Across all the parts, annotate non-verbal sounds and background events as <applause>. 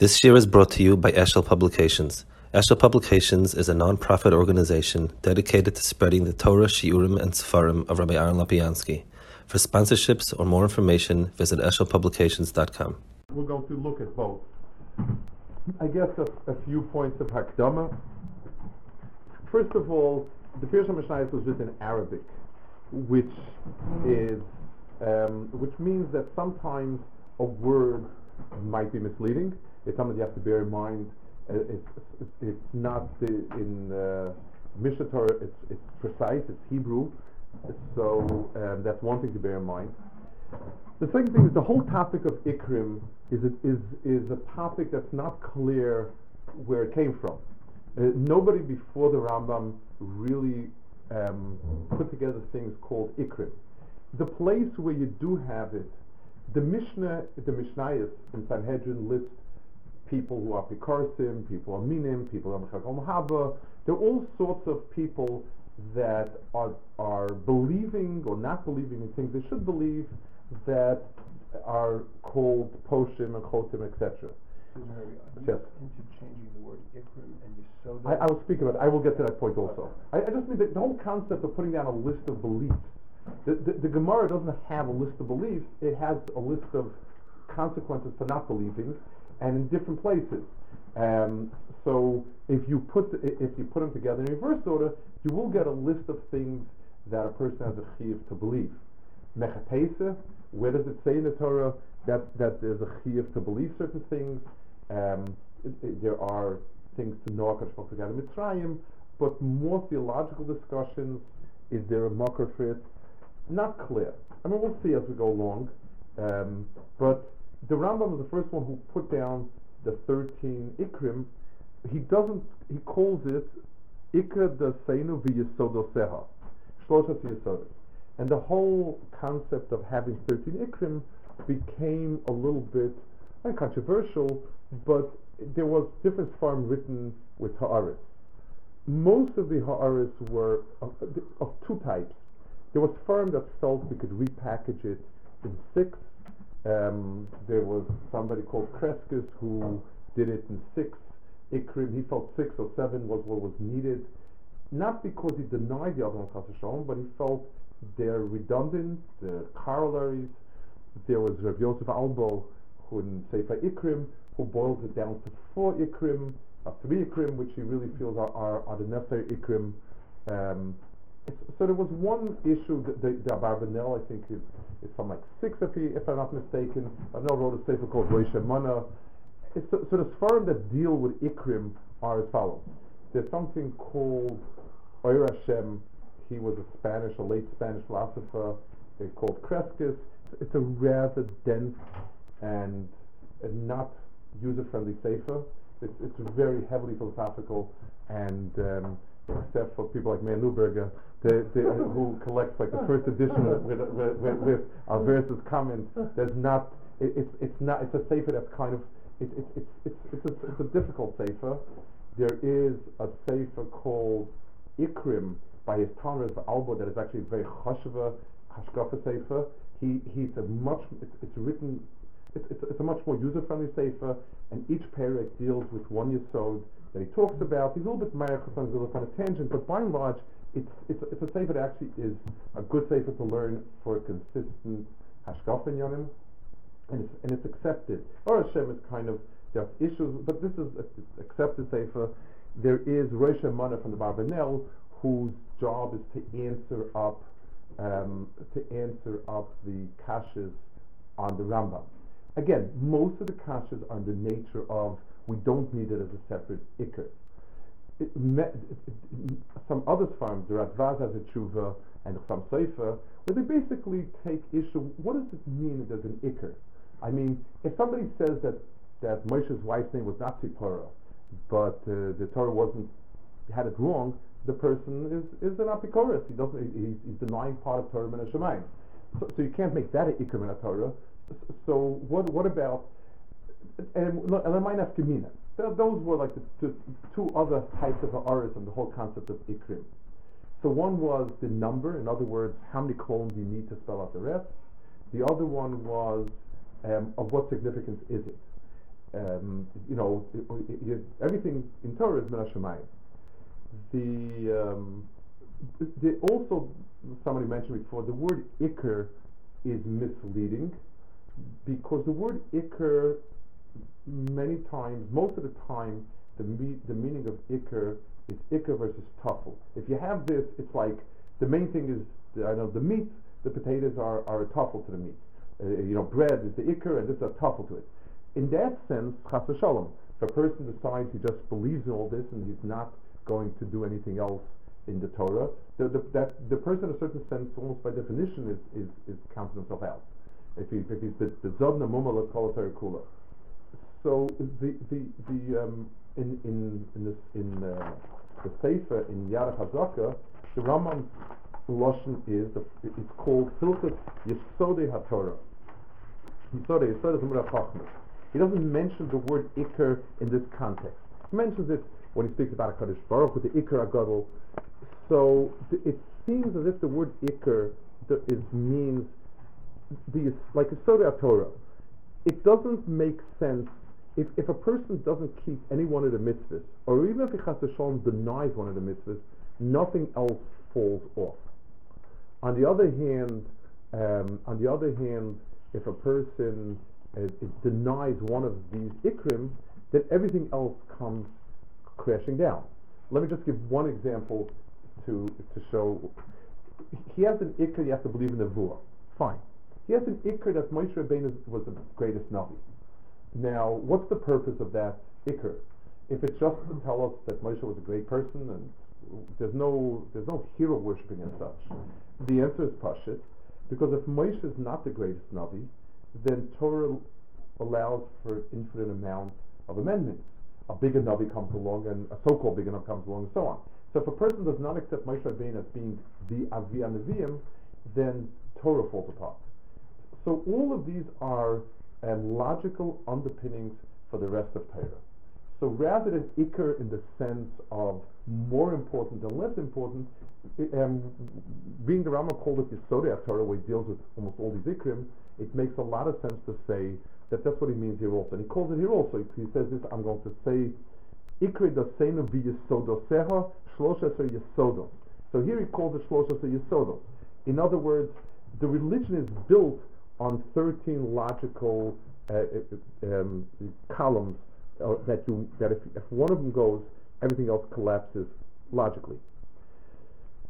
This year is brought to you by Eshel Publications. Eshel Publications is a non-profit organization dedicated to spreading the Torah, Shiurim, and Sefarim of Rabbi Aaron Lapiansky. For sponsorships or more information, visit eshelpublications.com. We're going to look at both. I guess a, a few points of Hakdama. First of all, the Pirush HaMishnayos was written in Arabic, which is, um, which means that sometimes a word might be misleading. It's something you have to bear in mind. Uh, it's, it's, not the, in uh, Mishneh Torah. It's, it's precise. It's Hebrew. So um, that's one thing to bear in mind. The second thing is the whole topic of Ikrim is a, is is a topic that's not clear where it came from. Uh, nobody before the Rambam really um, put together things called Ikrim. The place where you do have it, the Mishnah, the Mishnayos in Sanhedrin list people who are Pikarsim, people who are Minim, people who are Mechagol Mahaba. There are all sorts of people that are, are believing or not believing in things they should believe that are called Poshim and Chotim, etc. Yes. Interchanging the word Ikrim and Yisoda. I, I will speak about it. I will get to that point also. I, I just mean that the whole concept of putting down a list of beliefs. The, the, the Gemara doesn't have a list of beliefs. It has a list of consequences for not believing, and in different places. Um, so if you put the, if you put them together in reverse order, you will get a list of things that a person has a chiyuv to believe. Mechatesa, where does it say in the Torah that, that there's a chiyuv to believe certain things? Um, it, it, there are things to know Akash together Mitzrayim, but more theological discussions. Is there a mocker for it? Not clear. I mean, we'll see as we go along. Um, but the Rambam was the first one who put down the 13 Ikrim. He doesn't, he calls it Ikra da Seinu v'Yesodoseha. Shloshat. And the whole concept of having 13 Ikrim became a little bit controversial, but there was different form written with Ha'aris. Most of the Ha'aris were of, of two types. There was firm that felt we could repackage it in six um, there was somebody called Crescas who did it in six. Ikrim, he felt six or seven was what was needed, not because he denied the other one, but he felt they're redundant, they're corollaries. There was Rav Yosef Albo, who in Sefer Ikrim, who boils it down to four Ikrim, uh, three Ikrim, which he really feels are, are, are the necessary Ikrim. Um, so there was one issue that the, the Abarbanel, I think, is, is from like six, if, he, if I'm not mistaken. I know wrote a sefer called Rosh Mana. So, so the Sfarim that deal with Ikrim are as follows. There's something called Oyer Hashem. He was a Spanish, a late Spanish philosopher. They called Crescas. It's a rather dense and, and not user-friendly sefer. It's, it's very heavily philosophical and um, except for people like Meir Neuberger, the, the, uh, who collects like the <laughs> first edition with, with, with, with comments. There's not, it, it's, it's not, it's a sefer that's kind of, it, it, it's, it's, it's, a, it's a difficult sefer. There is a sefer called Ikrim by his Tanrus Albo that is actually very chashva, hashkafa sefer. He, he's a much, it's, it's written, it's, it's, it's a much more user-friendly sefer, and each parak deals with one yisod that he talks about. He's a little bit mayach on a little kind of tangent, but by and large, it's it's it's a sefer that actually is a good sefer to learn for consistent hashkaf in yonim, and it's and it's accepted. Or Hashem is kind of just issues, but this is accepted sefer. There is Rosh Mana from the Barbanel, whose job is to answer up um, to answer up the kashas on the Rambam. Again, most of the kashas are the nature of we don't need it as a separate ikr. Some other farms, the Radvaz has a tshuva and some Sefer, where they basically take issue, what does it mean that there's an ikr? I mean, if somebody says that, that Moshe's wife's name was not Tzipora, but uh, the Torah wasn't, had it wrong, the person is, is an apikoros. He doesn't, he's, he's denying part of Torah and Shemayim. So, so you can't make that an ikr in Torah. So what, what about and Elamayna Gemina. Those were like the, the, two other types of aras and the whole concept of ikrim. So one was the number, in other words, how many colons you need to spell out the rest. The other one was um, of what significance is it. um, you know, it- it- it- everything in Torah is Min Hashemayim. The, um, the also somebody mentioned before the word ikr is misleading because the word ikr many times, most of the time, the me- the meaning of ikr is ikr versus tuffle. If you have this, it's like the main thing is the, I know the meat, the potatoes are, are a tuffle to the meat. Uh, you know, bread is the ikr and this is a tuffle to it. In that sense, chas v'shalom, if a person decides he just believes in all this and he's not going to do anything else in the Torah, the, the, that the person, in a certain sense, almost by definition, is is, is counting himself out. If he if he's the the zobna kol kula. So the the the um, in in in this in uh, the sefer in Yad Hazaka, the Rambam's lashon is it's called Hilchas Yesodei HaTorah. Yesodei Yesodei Chachmas. He doesn't mention the word Iker in this context. He mentions it when he speaks about a Kaddish Baruch with the Iker Agadol. So th- it seems as if the word Iker th- is means the like Yesodei Torah. It doesn't make sense if, if a person doesn't keep any one of the mitzvahs, or even if he v'shalom denies one of the mitzvahs, nothing else falls off. On the other hand, um, on the other hand, if a person uh, denies one of these ikrim, then everything else comes crashing down. Let me just give one example to to show. He has an ikr. You have to believe in the vua. Fine. He has an ikr that Moshe Rabbeinu was the greatest navi. Now, what's the purpose of that ikr? If it's just to tell us that Moshe was a great person and there's no there's no hero worshipping and such, the answer is pashit, because if Moshe is not the greatest navi, then Torah allows for infinite amount of amendments. A bigger navi comes along, and a so-called bigger navi comes along, and so on. So if a person does not accept Moshe Rabbeinu as being the Avi Nevi'im, then Torah falls apart. So all of these are um, logical underpinnings for the rest of Torah. So rather than ikr in the sense of more important and less important, i- um, being the Rama called it Yisodei Torah, where he deals with almost all these ikrim, it makes a lot of sense to say that that's what he means here also. And he calls it here also. He says this, I'm going to say, ikr dasenu v'yisodoseha shloshaser yisodos. So here he calls it shloshaser yisodos. In other words, the religion is built on 13 logical uh, uh, um, columns uh, that you that if, if one of them goes, everything else collapses logically.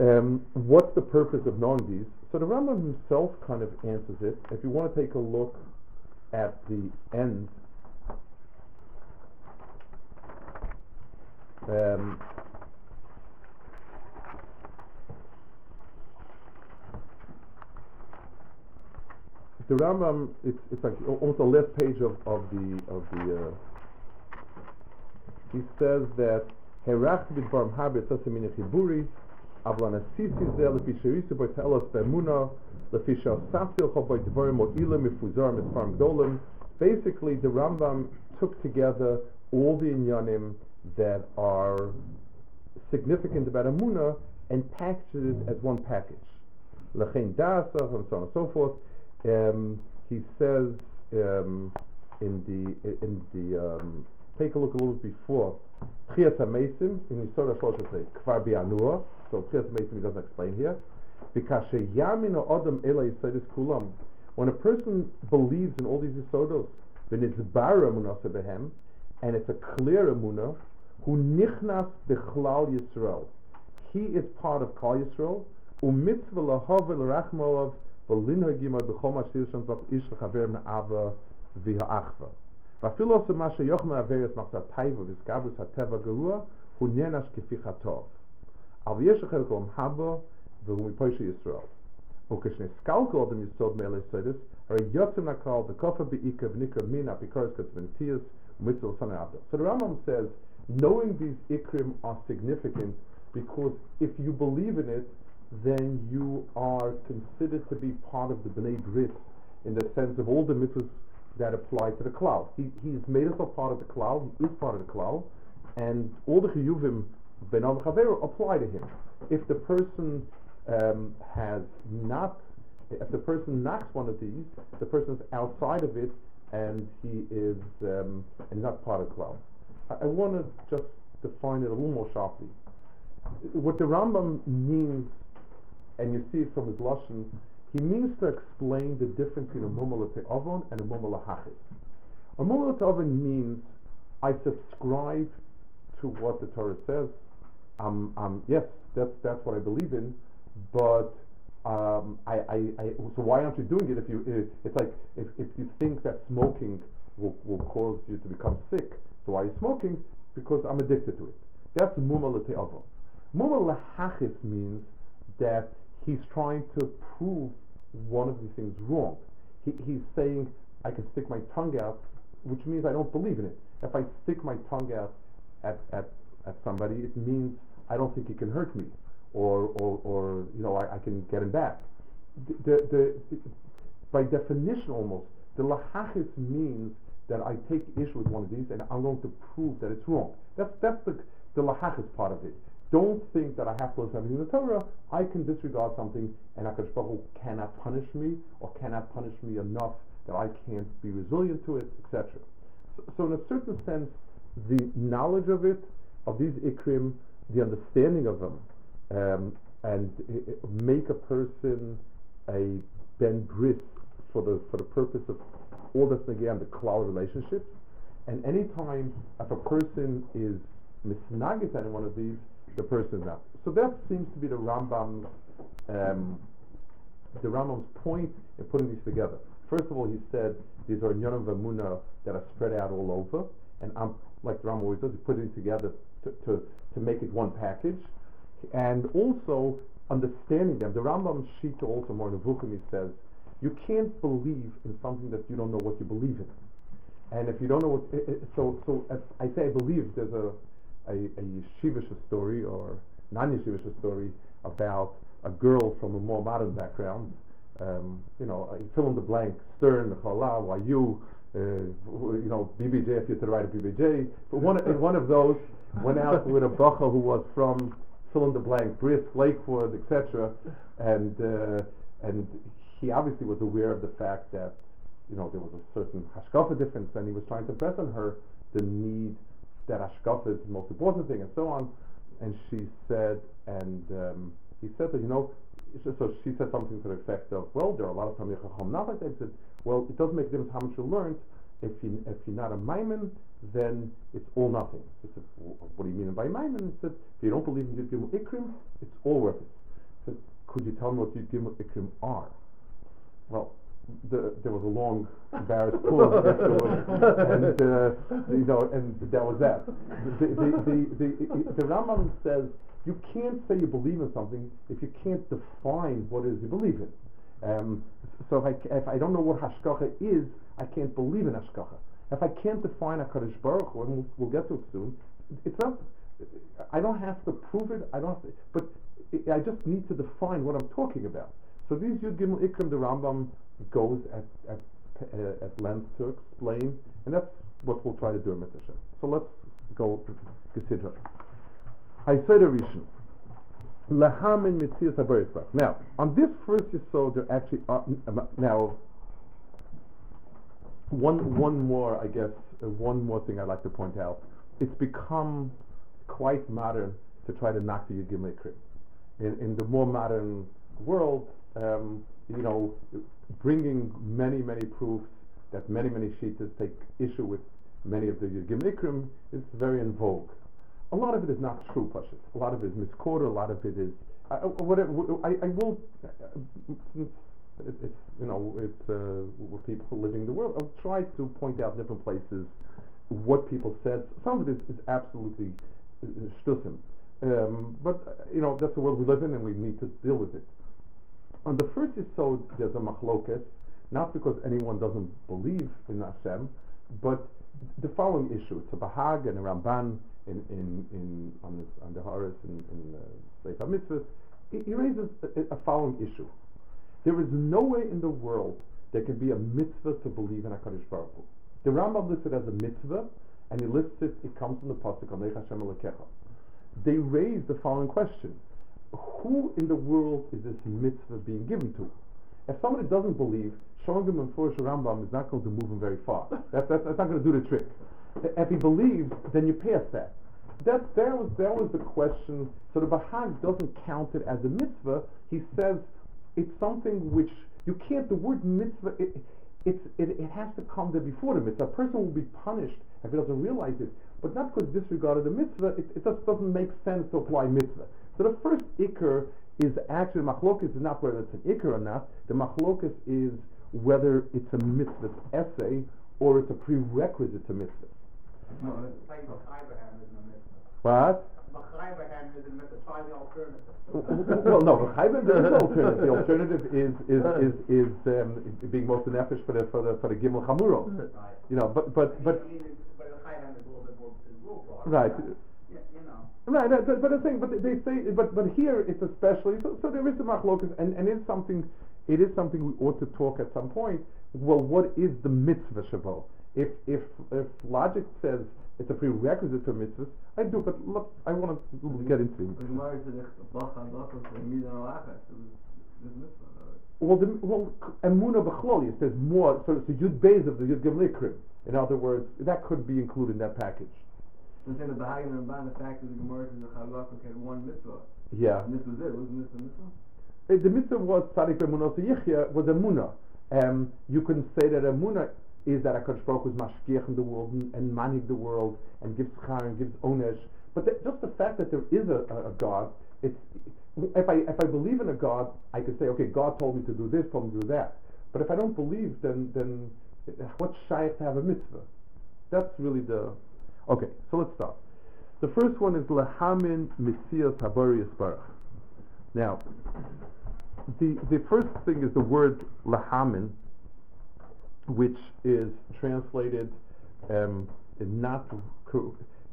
Um, what's the purpose of knowing these? So the Rambam himself kind of answers it. If you want to take a look at the end, um, the Rambam, it's, it's like almost the last page of, of the of the. Uh, he says that Herach b'dvarim habe tzasim chiburi, avlan asisi zeh lefi sherisu b'y telos be'emuna, lefi she'asafti l'cho dvarim o ilim mifuzar misfarm gdolim. Basically, the Rambam took together all the inyanim that are significant about Amuna and packaged it as one package. Lechein dasa, and so on and so forth. Um, he says um, in the in the um, take a look a little before Chias Hamesim in Yisod Shlosh say Kvar Bianua. So Chias Hamesim he doesn't explain here. Because Yamin Adam Ela Yisodis Kulam. When a person believes in all these Yisodos, then it's Bara Emunah Behem, and it's a clear Emunah, who nichnas bechlal Yisrael. He is part of Kal Yisrael. Umitzvah lahav l'rachmolav v'linhagim b'chol ma'ashir shem v'ch ish l'chaver me'ava v'ha'achva. ואפילו עושה מה שיוך מעבר את מחצת טייבה וסגבוס הטבע גרוע, הוא נענש כפי חטוב. אבל יש אחר כל המחבו, והוא מפוישי ישראל. וכשנסקלקו אדם יסוד מאלה סודס, הרי יוצא מהכלל וכופה בעיקר וניקר מן אפיקורס כצבנטיאס ומצל סנא עבדו. So the Rambam says, knowing these ikrim are significant because if you believe in it, then you are considered to be part of the Bnei Brit in the sense of all the mitzvahs that apply to the cloud. He, he's made us a part of the cloud, he is part of the cloud, and all the chiyuvim ben al chaver apply to him. If the person um, has not, if the person knocks one of these, the person is outside of it, and he is um, and not part of Klal. I, I want to just define it a little more sharply. What the Rambam means, and you see it from his lashon, he means to explain the difference between a mumala avon and a mumala hachis. A mumala avon means I subscribe to what the Torah says. Um, um, yes, that's that's what I believe in, but um, I, I, I, so why aren't you doing it if you? It's like if, if you think that smoking will, will cause you to become sick, so why are you smoking? Because I'm addicted to it. That's muma le'te'ava. Muma lehachis means that he's trying to prove one of these things wrong. He, he's saying I can stick my tongue out, which means I don't believe in it. If I stick my tongue out at, at, at somebody, it means I don't think he can hurt me or, or, or you know, I, I can get him back. The, the, the, by definition, almost, the lahachis means that I take issue with one of these and I'm going to prove that it's wrong. That's, that's the, the lahachis part of it. Don't think that I have to listen everything in the Torah. I can disregard something and HaKadosh Baruch Hu cannot punish me or cannot punish me enough that I can't be resilient to it, etc. So, so in a certain sense, the knowledge of it, of these ikrim, the understanding of them, um, and make a person a ben bris for the for the purpose of all that's again the cloud relationships. And anytime if a person is misnagit any one of these, the person not. So that seems to be the Rambam's um, the Rambam's point in putting these together. First of all, he said these are Yonav Amuna that are spread out all over, and I'm like the Rambam always does, he put it together to, to, to make it one package and also understanding them. The Rambam Shita also more in he says, you can't believe in something that you don't know what you believe in. And if you don't know what, it, it, so so as I say, I believe there's a a, a yeshivish story or non-yeshivish story about a girl from a more modern background. Um, you know, fill in the blank, Stern, Chala, you, uh, you know, BBJ if you to write a BBJ. But one one of those went out with a bracha who was from fill in the blank, Brisk, Lakewood, etc. And uh, and he obviously was aware of the fact that you know there was a certain hashkafa difference, and he was trying to press on her the need that hashkafa is the most important thing, and so on. And she said, and um, he said that you know. So she said something to the effect of, "Well, there are a lot of Talmidei Chacham not like that." Said, "Well, it doesn't make a difference how much you learned. If you if you're not a maimon, then it's all nothing. Said, what do you mean by maimon? He said, if you don't believe in Yud Gimel Ikrim, it's all worth it. He said, could you tell me what Yud Gimel Ikrim are? The, there was a long, embarrassed pause afterwards, and uh, you know, and that was that. The, the, the, the, the Rambam says you can't say you believe in something if you can't define what it is you believe in. Um, so if I, if I don't know what hashkacha is, I can't believe in hashkacha. If I can't define a Kaddish Baruch Hu, and we'll, we'll, get to it soon, it's not. I don't have to prove it. I don't. To, but I just need to define what I'm talking about. So these Yud Gimel Ikrim, the Rambam goes at at, uh, at length to explain, and that's what we'll try to do in Mitzvah. So let's go consider. I said a Rishon. Laham in Mitzias Now, on this first yisod, there actually are, now one one more, I guess, uh, one more thing I'd like to point out. It's become quite modern to try to knock the Yigim in, in the more modern world, um, you know, bringing many, many proofs that many, many Shitas take issue with many of the Yigim Ikrim is very in vogue. A lot of it is not true, Pashit. A lot of it is misquoted, a lot of it is. Whatever, I, I will, uh, it, it's you know it's uh, people living in the world. I've tried to point out different places what people said. Some of it is, is absolutely uh, shtusim, um, but uh, you know that's the world we live in, and we need to deal with it. On the first yisod, there's a machloket, not because anyone doesn't believe in Hashem, but the following issue. It's a Bahag and a Ramban in, in, in on, the, on the Horus in, in Sefer Mitzvahs. He, raises a, a following issue. There is no way in the world there can be a mitzvah to believe in HaKadosh Baruch Hu. The Rambam lists it as a mitzvah, and he lists it, it comes from the Pasuk, Hashem. They raise the following question. Who in the world is this mitzvah being given to? If somebody doesn't believe, showing him in Rambam is not going to move him very far. <laughs> That, that, that's not going to do the trick. If he believes, then you pass that. That, that, was, was the question. So the Bahag doesn't count it as a mitzvah. He says it's something which you can't, the word mitzvah, it, it's, it, it has to come there before the mitzvah. A person will be punished if he doesn't realize it, but not because disregarded the mitzvah, it, it just doesn't make sense to apply mitzvah. So the first ikr is actually, machlokas is not whether it's an ikr or not, the machlokas is whether it's a mitzvah essay or it's a prerequisite to mitzvah. No, it's like Abraham is a mitzvah. What? Abraham is a mitzvah. Try the alternative. well, no, Chayvim, is no alternative. The alternative is is <laughs> is, is um, being most nefesh for the for the for the gimel chamuro. Right. You know, but but but But Abraham is a little bit more is a little right. Yeah, you know. Right, uh, but, but the thing, but they say, but but here it's especially so. So there is a machlokas, and and it's something. It is something we ought to talk at some point. Well, what is the mitzvah shabo? If if if logic says it's a prerequisite to mitzvahs, I do. But look, I want to get into it. The Gemara said, "Bacha bacha for mida alachas." So this this mitzvah. right? Well, the, well, emuna b'chloli. It says more. So it's a yud beis of the yud gemlikrim. In other words, that could be included in that package. I'm the Bahag and Ramban, the fact that the Gemara says the Chavakuk had one mitzvah, Yeah. and this was it. Wasn't this the mitzvah? The mitzvah was tzadik b'emunos yichya was emuna. Um, you can say that emuna is that Hakadosh Baruch Hu is mashgiach in the world and, and manig the world and gives schar and gives onesh. But the, just the fact that there is a, a, a God, it's if I if I believe in a God, I could say, okay, God told me to do this, told me to do that. But if I don't believe, then then what's shaykh to have a mitzvah? That's really the okay. So let's start. The first one is lehamin mitzias habari yisbarach. Now, the the first thing is the word Lehamin, which is translated um, not.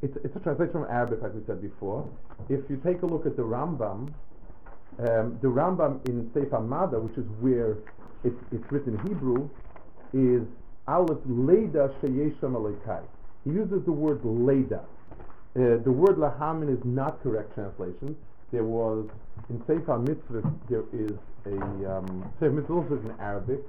It's, it's a translation from Arabic, like we said before. If you take a look at the Rambam, um, the Rambam in Sefer Mada, which is where it's, it's written in Hebrew, is Aleph Leda Sheyesham Alekai. He uses the word Leda. Uh, the word Lahamin is not correct translation. There was in Sefer Mitzvah there is a um, Sefer Mitzvah also is in Arabic.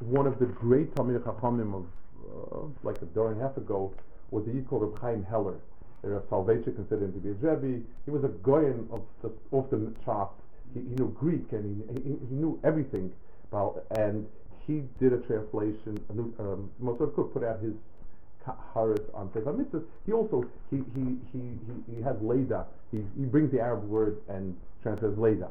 One of the great Talmid Chachamim of uh, like a door and a half ago was a Yid called Reb Chaim Heller. Rav Soloveitchik considered him to be a Rebbe. He was a goyen of the, off the charts. He, he knew Greek and he, he, he knew everything. Well, and he did a translation. Um, Mossad Kook put out his On Sefer Mitzvahs. He also he he he he, he has Leda. He he brings the Arab word and translates Leda.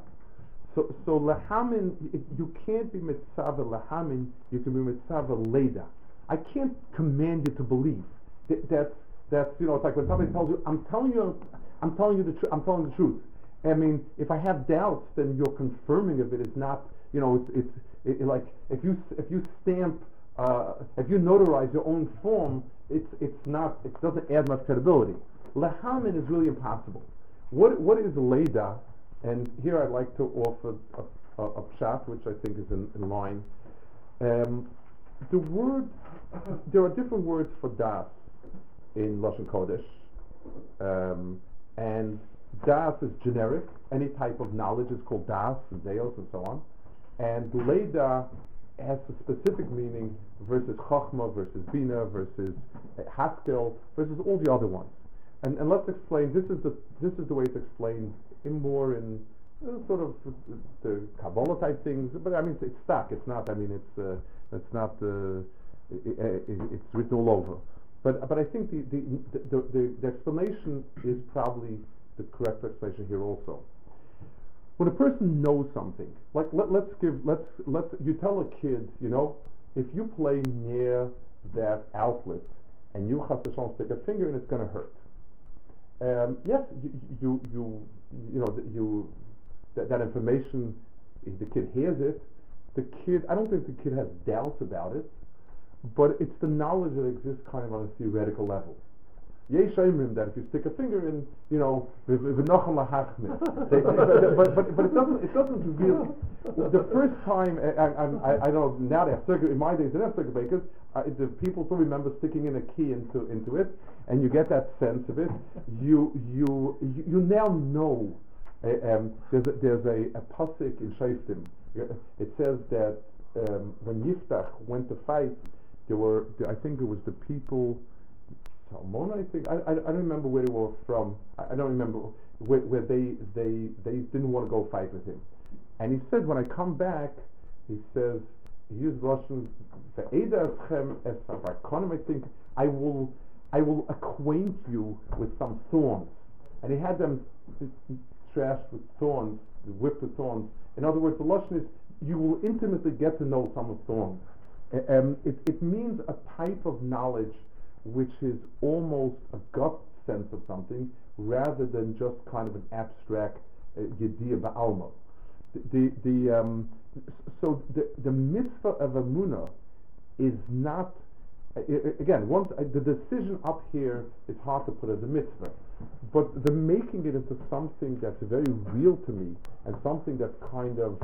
So so lahamin you can't be mitzvah lahamin. You can be mitzvah Leda. I can't command you to believe. Th- that's that's you know it's like when somebody tells you I'm telling you I'm telling you the truth I'm telling the truth. I mean if I have doubts then your confirming of it is not you know it's it's it, it like if you if you stamp uh, if you notarize your own form it's it's not it doesn't add much credibility. Lahamin is really impossible. What what is leda? And here I'd like to offer a, a, a pshat which I think is in, in line. Um, the word there are different words for das in Lashon Kodesh, um, and das is generic. Any type of knowledge is called das, and and so on. And leda has a specific meaning versus chachma, versus bina, versus uh, haskel, versus all the other ones. And, and let's explain. This is the this is the way it's explained in more in uh, sort of the, Kabbalah type things. But I mean, it's, it's stuck. It's not. I mean, it's uh, it's not. Uh, i i i- it's written all over. But but I think the the, the the the explanation is probably the correct explanation here also. When a person knows something, like let, let's give let's let's you tell a kid, you know, if you play near that outlet and you have the chance to stick a finger and it's going to hurt. Um, yes, you you you you know you that, that information, if the kid hears it. The kid, I don't think the kid has doubts about it, but it's the knowledge that exists kind of on a theoretical level. Yesh him that if you stick a finger in, you know, but, but, but, it doesn't, it doesn't really, the first time, I, I, I, know now they have circuit, in my days they have circuit breakers, uh, the people still remember sticking in a key into, into it, and you get that sense of it. You, you, you, now know, uh, um, there's a, there's a, a pasuk in Shoftim. Uh, It says that um, when Yiftach went to fight, there were I think it was the people Salmon, I think I, I, I don't remember where it was from. I, I don't remember where, where they they they didn't want to go fight with him. And he said, when I come back, he says he used Russian. I think I will I will acquaint you with some thorns. And he had them trashed with thorns, whipped with thorns. In other words, the Russian is you will intimately get to know some of thorns. Um, it, it means a type of knowledge which is almost a gut sense of something rather than just kind of an abstract uh, yediyah ba'alma. The, the, um, so the, the mitzvah of Amunah is not, uh, again, once, uh, the decision up here is hard to put as a mitzvah, but the making it into something that's very real to me and something that's kind of,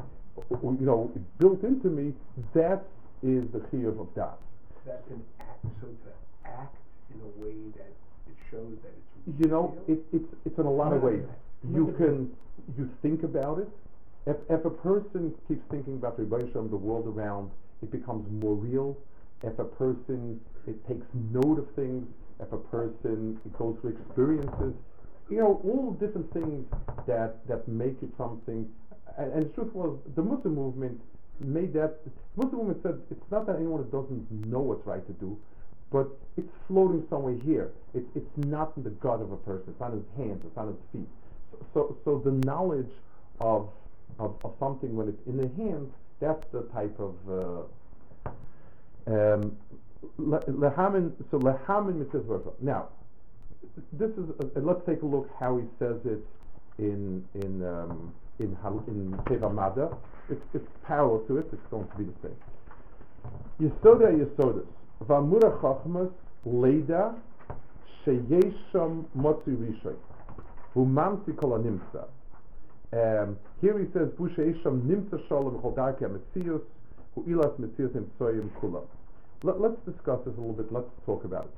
you know, built into me, that is the chiyuv of that. That's an act, so to act in a way that it shows that it's You know, real? it, it's, it's in a lot of ways. You can, you think about it. If, if a person keeps thinking about the Rebbe Shalom, the world around, it becomes more real. If a person it takes note of things, if a person it goes through experiences, you know, all different things that, that make it something. And, and the truth was, the Mussar movement made that. The Mussar movement said it's not that anyone doesn't know what's right to do, but it's floating somewhere here. It's it's not in the gut of a person. It's not in his hands. It's not in his feet. So so the knowledge of of, of something when it's in the hands, that's the type of uh, um, le- lehamin. So lehamin. Now, this is uh, let's take a look how he says it in in um, in in Teva Mada. It's it's parallel to it. It's going to be the same. Yesoda Yesodis. Vamura Chachmas Leda Sheyesham Motzi Rishoy. Humamsi Kol Nimsa. Um, here he says, Busheisham Nimsa Shalom Chodarke Metzius, Hu Ilas Metzius Imtsoyim Kula. Let, let's discuss this a little bit. Let's talk about it.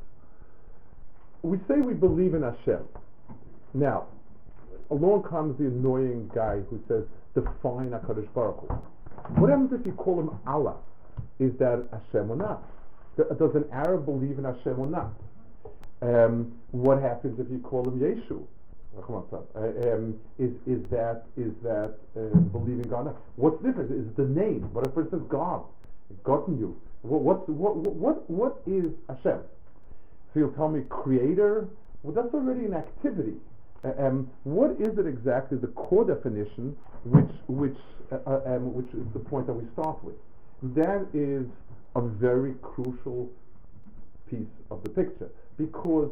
We say we believe in Hashem. Now, along comes the annoying guy who says, define HaKadosh Baruch Hu. What happens if you call him Allah? Is that Hashem or not? Does an Arab believe in Hashem or not? Um, what happens if you call him Yeshu? Uh, um, is is that is that uh, believing God? What's the difference? Is the name? What if it says God? Gotten you? What what what what is Hashem? So you'll tell me Creator? Well, that's already an activity. Uh, um, what is it exactly? The core definition, which which uh, uh, um, which is the point that we start with. That is a very crucial piece of the picture because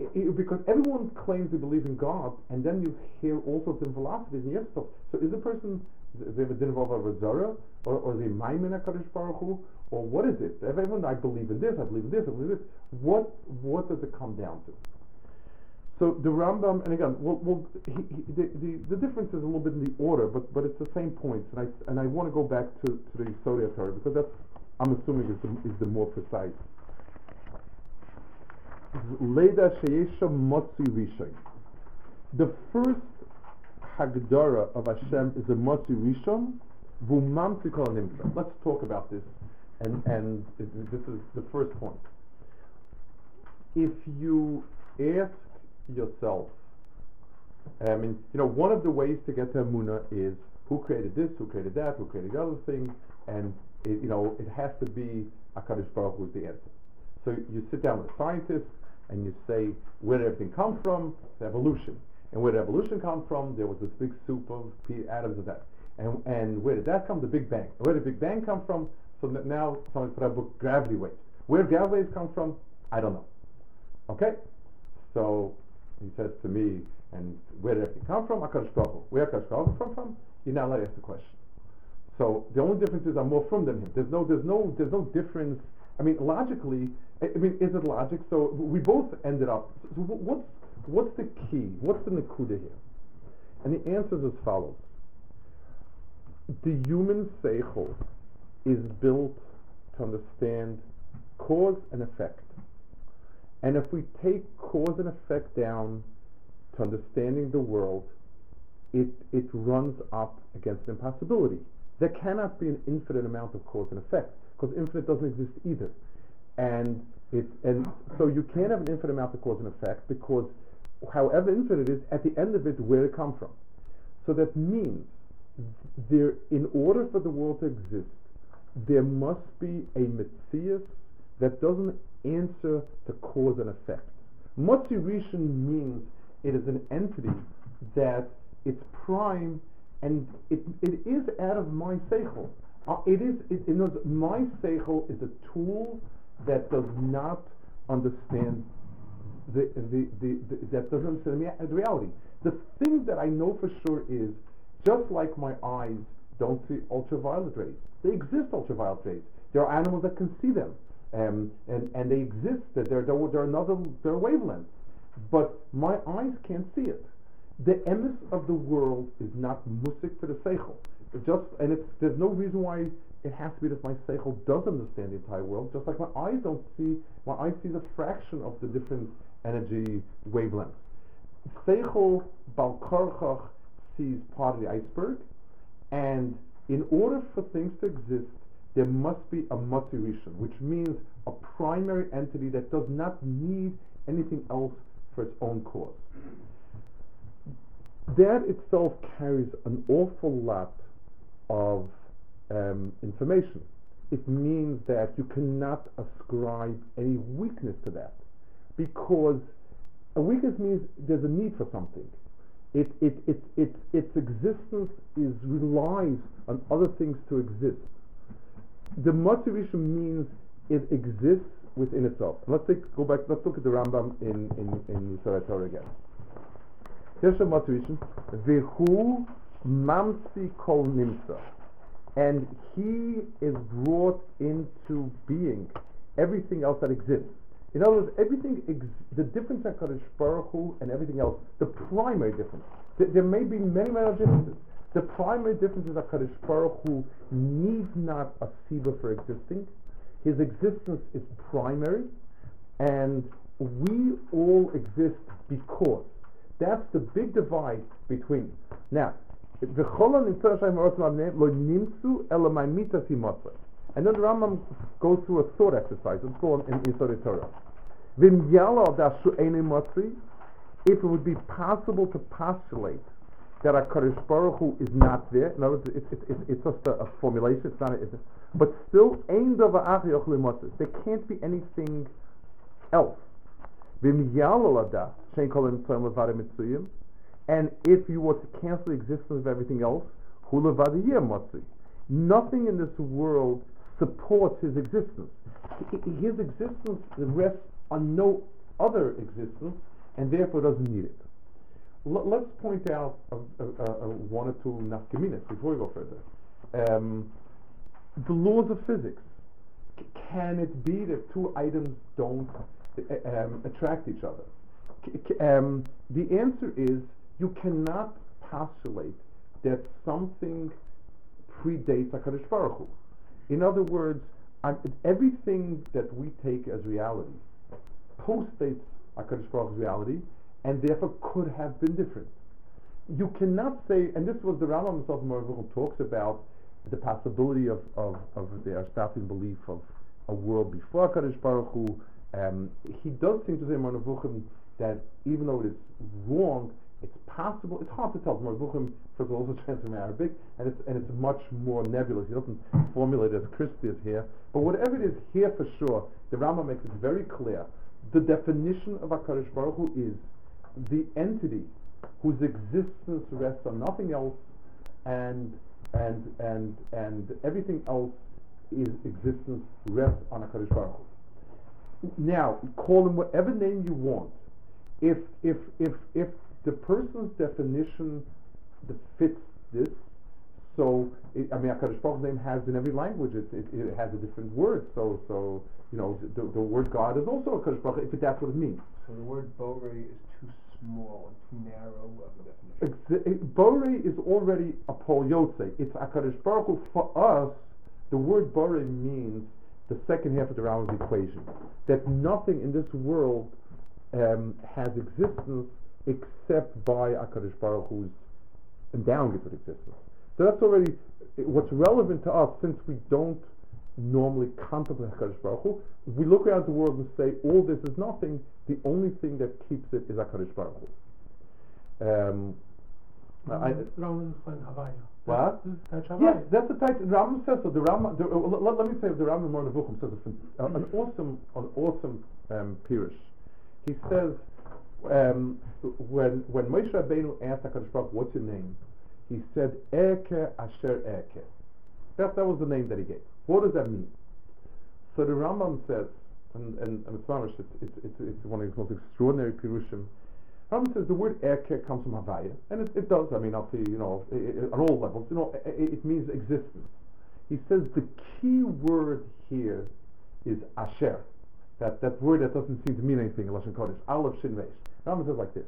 i- i- because everyone claims they believe in God, and then you hear all sorts of philosophies and yes stuff. So is the person they have a din of or or they maimin Hakadosh Baruch Hu, or what is it? Everyone, I believe in this, I believe in this, I believe in this. What what does it come down to? So the Rambam, and again, we'll, we'll, he, he, the, the, the difference is a little bit in the order, but, but it's the same points, and I, and I want to go back to, to the Sodia Torah, because that's, I'm assuming, is the, is the more precise. Leda Sheyesha Motzi Rishon. The first Hagdara of Hashem is a Motzi Rishon, Vumam. Let's talk about this, and, and this is the first point. If you ask yourself, I mean, you know, one of the ways to get to Amuna is who created this, who created that, who created the other thing, and it, you know, it has to be Hakadosh Baruch is the answer. So you sit down with a scientist and you say, where did everything come from? It's evolution. And where did evolution come from? There was this big soup of atoms and that. And, and where did that come? The Big Bang. Where did the Big Bang come from? So that now somebody put out a book, Gravity Waves. Where gravity waves come from? I don't know. Okay? So he says to me, and where did everything come from? HaKadosh Baruch. Where Hu come from? You're not allowed to ask the question. So the only difference is I'm more from than him. There's no, there's no, there's no difference. I mean, logically, I mean, is it logic? So we both ended up. So what's what's the key? What's the nakuda here? And the answer is as follows: The human seichel is built to understand cause and effect. And if we take cause and effect down to understanding the world, it, it runs up against impossibility. There cannot be an infinite amount of cause and effect because infinite doesn't exist either. And it's and so you can't have an infinite amount of cause and effect because however infinite it is, at the end of it, where it come from. So that means there, in order for the world to exist, there must be a Metzias that doesn't answer to cause and effect. Matzirishan means it is an entity that it's prime and it, it is out of my seichel. Uh, it is, it, it knows my seichel is a tool that does not understand the, the, the, the that doesn't understand the reality. The thing that I know for sure is just like my eyes don't see ultraviolet rays, they exist ultraviolet rays. There are animals that can see them, um, and, and they exist. They're, they're, they're another they're wavelength, but my eyes can't see it. The emes of the world is not musik for the seichel. Just and there's no reason why it has to be that my seichel does understand the entire world. Just like my eyes don't see, my eyes sees a fraction of the different energy wavelengths. Seichel balkarchach sees part of the iceberg, and in order for things to exist, there must be a motivation, which means a primary entity that does not need anything else for its own cause. That itself carries an awful lot of um, information. It means that you cannot ascribe any weakness to that because a weakness means there's a need for something. It, it, it, it, its existence is relies on other things to exist. The motivation means it exists within itself. Let's take, go back. Let's look at the Rambam in in in Torah again. Here's the motivation: Vehu mamsi kol nimsa, and he is brought into being everything else that exists. In other words, everything, ex- the difference in Kadosh Baruch Hu and everything else, the primary difference, th- there may be many, many differences. The primary difference is that Kadosh Baruch Hu needs not a siba for existing. His existence is primary, and we all exist because. That's the big divide between. Now. And then the Rambam goes through a thought exercise. Go on in Yisod Torah. If it would be possible to postulate that a Kadosh Baruch Hu is not there, in other words, it's, it's, it's, it's just a, a formulation. It's not. A, it's, but still. There can't be anything else. And if you were to cancel the existence of everything else. Nothing in this world supports his existence. His existence rests on no other existence, and therefore doesn't need it. L- let's point out one or two nafkaminas before we go further. Um, the laws of physics. C- can it be that two items don't um, attract each other? Um, the answer is you cannot postulate that something predates HaKadosh Baruch Hu. In other words, I'm, everything that we take as reality postdates HaKadosh Baruch Hu's reality and therefore could have been different. You cannot say, and this was the Rambam himself in talks about the possibility of, of, of the Aristotelian belief of a world before HaKadosh Baruch Hu. Um, he does seem to say in that even though it is wrong, it's possible. It's hard to tell. Marvuchim, first of all, also translated from Arabic, and it's and it's much more nebulous. He doesn't formulate it as crispy as here. But whatever it is here for sure, the Rama makes it very clear. The definition of Hakadosh Baruch Hu is the entity whose existence rests on nothing else, and and and and everything else is existence rests on Hakadosh Baruch Hu. Now, call him whatever name you want. If if if if the person's definition that fits this. So, it, I mean, Hakadosh Baruch's name has in every language. It, it, it, has a different word. So, so you know, the, the word God is also Hakadosh Baruch if that's what it means. So the word Bore is too small and too narrow of a definition. Ex- Bore is already a Pol Yotze. It's Hakadosh Baruch. For us, the word Bore means the second half of the Rambam's equation. That nothing in this world um, has existence except by Akadosh Baruch Hu's endowing it with existence. So that's already what's relevant to us since we don't normally contemplate HaKadosh Baruch Hu. We look around the world and say, all this is nothing. The only thing that keeps it is HaKadosh Baruch Hu. Um, I, Havaya. What? That's Yes, that's the type. The Rambam says so. The Rambam. The, uh, let, let me say the Rambam Moreh Nevuchim says a, uh, an awesome, an awesome um, pirush. He says um, when when Moshe Rabbeinu asked Hakadosh Baruch, "What's your name?" He said, "Eke Asher Eke." That that was the name that he gave. What does that mean? So the Rambam says, and and, and it's, it's, it's it's it's one of his most extraordinary pirushim. Rambam says the word Eke comes from Havaya, and it, it does. I mean, up to you know, on all levels, you know, i i- it means existence. He says the key word here is Asher. That that word that doesn't seem to mean anything in Lashon Kodesh. Aleph Shin Reish. Rambam says like this: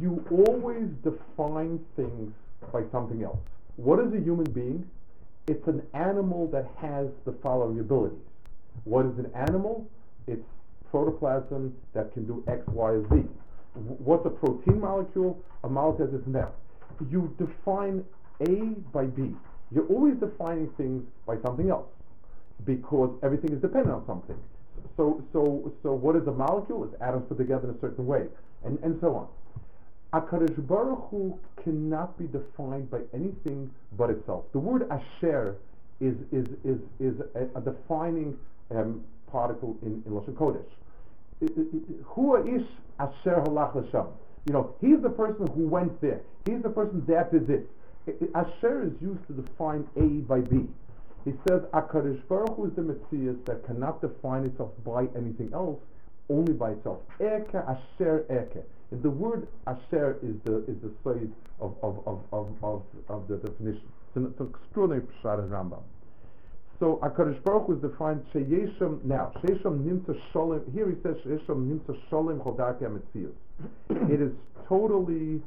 You always define things by something else. What is a human being? It's an animal that has the following abilities. What is an animal? It's protoplasm that can do X, Y, Z. W- What's a protein molecule? A molecule has this and. You define A by B. You're always defining things by something else because everything is dependent on something. So, so, so what is a molecule? It's atoms put together in a certain way, and, and so on. Akadosh Baruch Hu cannot be defined by anything but itself. The word Asher is is is is a, a defining um, particle in, in Lashon Kodesh. I- I- I- Hu ish Asher halach l'sham. You know, he's the person who went there. He's the person that did this. Asher is used to define A by B. He says Akadosh Baruch Hu is the Messiah that cannot define itself by anything else, only by itself. Eke Asher Eke. And the word Asher is the is the side of of, of, of, of, of the definition. It's an, it's an extraordinary pshat Rambam. So Akadosh Baruch Hu is defined Sheyeshem. Now Sheyeshem Nimtza Sholem. Here he says Sheyeshem Nimtza Sholem Chodake Ametzius. <clears throat> It is totally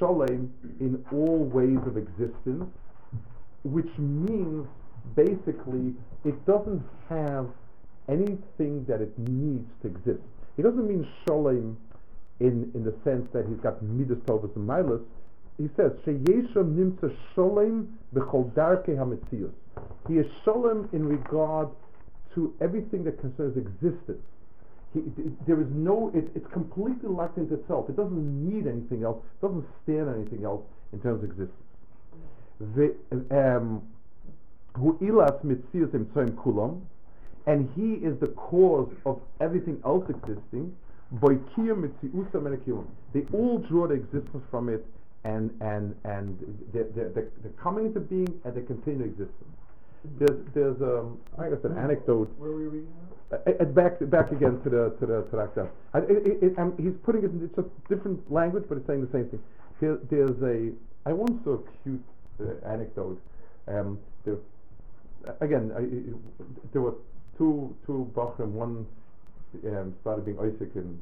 Sholem in all ways of existence, which means basically it doesn't have anything that it needs to exist. It doesn't mean Sholem in, in the sense that he's got midas tovas and milas. He says, Sheyeshem nimtza sholem b'chol darkei. He is sholem in regard to everything that concerns existence. He, there is no, it, it's completely locked into itself. It doesn't need anything else, it doesn't stand anything else in terms of existence. The, um, and he is the cause of everything else existing. They all draw their existence from it, and and and they're, they're they're coming into being and they continue existence. There's there's um I guess an anecdote. Where were we reading Uh, uh, back back again to the to the to that stuff. I, it, it, um, he's putting it in it's just different language, but it's saying the same thing. There, there's a I once saw a cute uh, anecdote. Um, there, again, I, I- there were two two bachrim. One um, started being Isaac in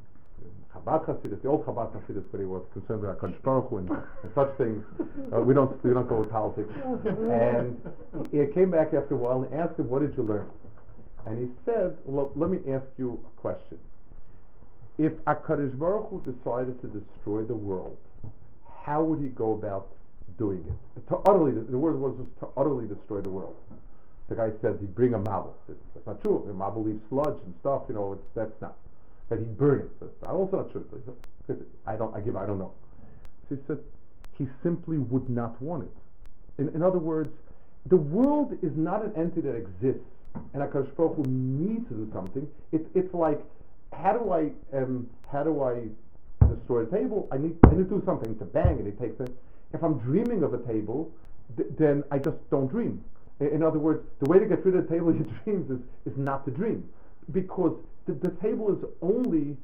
Chabad Hasidus, the old Chabad Hasidus, but he was concerned about Kodesh Baruch Hu and, and such things. <laughs> Uh, we don't we don't go with politics. And he came back after a while and asked him, "What did you learn?" And he said, well, let me ask you a question. If HaKadosh Baruch Hu decided to destroy the world, how would he go about doing it? To utterly, the word was just to utterly destroy the world. The guy said he'd bring a mabul. That's not true. The mabul leaves sludge and stuff, you know, it's, that's not. But he'd burn it. That's also not true. Because I don't, I give, I don't know. So he said, he simply would not want it. In, in other words, the world is not an entity that exists, and HaKadosh Baruch Hu needs to do something. It's it's like, how do I um, how do I destroy a table? I need I need to do something to bang, and it takes it. If I'm dreaming of a table, th- then I just don't dream. I- In other words, the way to get rid of the table <laughs> in your dreams is, is not to dream, because the, the table is only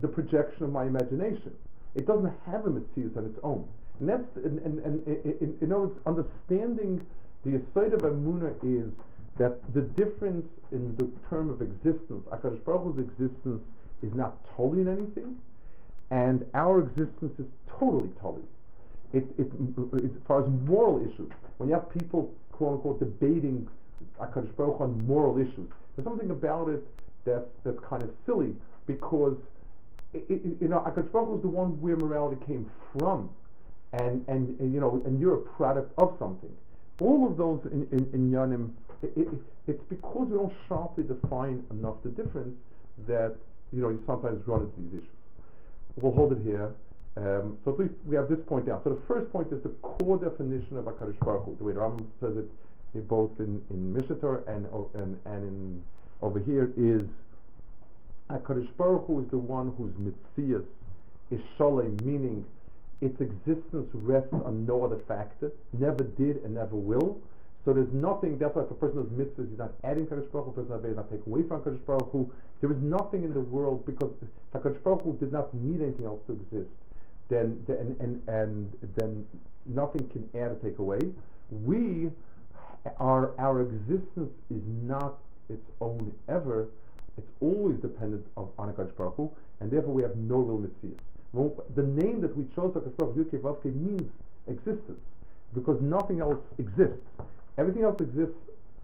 the projection of my imagination. It doesn't have a metzius on its own. And that's and, and, and, in, in other words, understanding the aside of Emunah is that the difference in the term of existence, Akadosh Baruch existence is not totally in anything, and our existence is totally totally. It, it, it, as far as moral issues, when you have people quote unquote debating Akadosh Baruch on moral issues, there's something about it that that's kind of silly because it, it, you know Akadosh Baruch is the one where morality came from. and, and, and, you know, and you're a product of something. All of those in, in, in Yanim, it, it, it's because we don't sharply define enough the difference that, you know, you sometimes run into these issues. We'll hold it here. Um, so at least we have this point down. So the first point is the core definition of HaKadosh Baruch. The way Rambam says it, both in, in Mishneh Torah and, and, and in, over here is HaKadosh Baruch Hu is the one whose metzius is sholem, meaning its existence rests on no other factor, never did and never will. So there's nothing, why if a person does mitzvahs, he's not adding Kadosh Baruch Hu, a person not take away from Kadosh Baruch Hu. There is nothing in the world, because HaKadosh Baruch Hu did not need anything else to exist, then, then and, and then nothing can add or take away. We, our, our existence is not its own ever, it's always dependent of, on HaKadosh Baruch Hu, and therefore we have no real metzius. Well, the name that we chose, HaKadosh Baruch Hu, Yud Kei Vav Kei, means existence, because nothing else exists. Everything else exists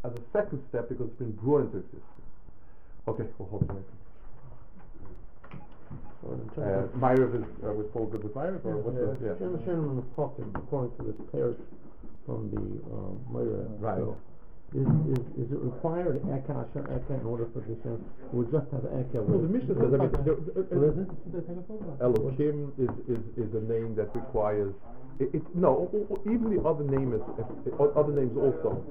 as a second step because it's been brought into existence. Okay, we'll hold it later. Uh, Maariv is, uh, was Paul good with Maariv, or what's the, yeah? Shem Hashem and Chokim, according to this pirush from the, uh, Moreh. Right. so, Is, is, is it required Eka Asher Eka in order for this, uh, or just have Eka Well, the with? Mishnah says, I mean, there- What is it? Elohim is, is, is a name that requires, it, it, no, o- o- even the other name is, if- other names also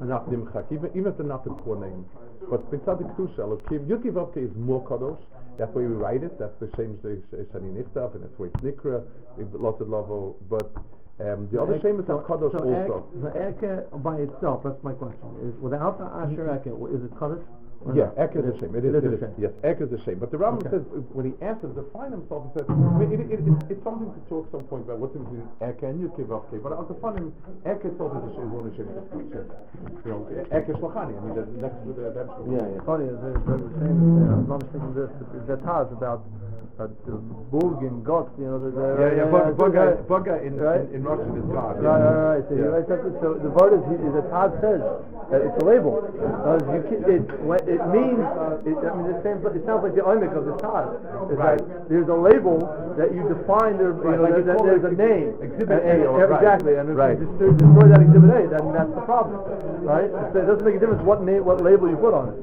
are not nimchak, even, even if they're not the core name. But B'tzadik Kedusha, Elohim, Yud Kei Vav Kei is more kadosh, that's why we write it, that's the same as Shani Nichtav, and that's why it's Nikra, lots of lavo, but, um, the other shame is So- kadosh so also. The Eka by itself, that's my question, is without the Asher Eka, is it Kaddish? Yeah? Ek is a shame. It is, It it is a is, yes, Ek is a shame. But the Rambam Okay. says, uh, when he us to define himself, he says, I mean, it, it, it, it's something to talk some point about what's in between Ek and Yud Kei, but I'll define him, Ek itself is shame, one shame. You know, Ek is Lachani, I mean, the next to the, that's. Yeah, yeah. Funny, as I was saying, uh, I'm not mistaken, the, the, the Taz about uh, the Burg and Gott, you know, the, the Yeah, yeah, uh, Bug- uh, Bugger, Bugger in, right? in, in Russian is God. Right, right, right. So, writes that, so the word is, he- the Taz says that it's a label. Uh, you can, it, when, it means, it, I mean, the same, it sounds like the oimic of the. It's Right. like there's a label that you define, there, you Right, know, like that, that there's a name. Exhibit And- and- A or- right. Exactly, and if Right. you destroy, destroy that exhibit A, then that's the problem, right? So it doesn't make a difference what name, what label you put on it.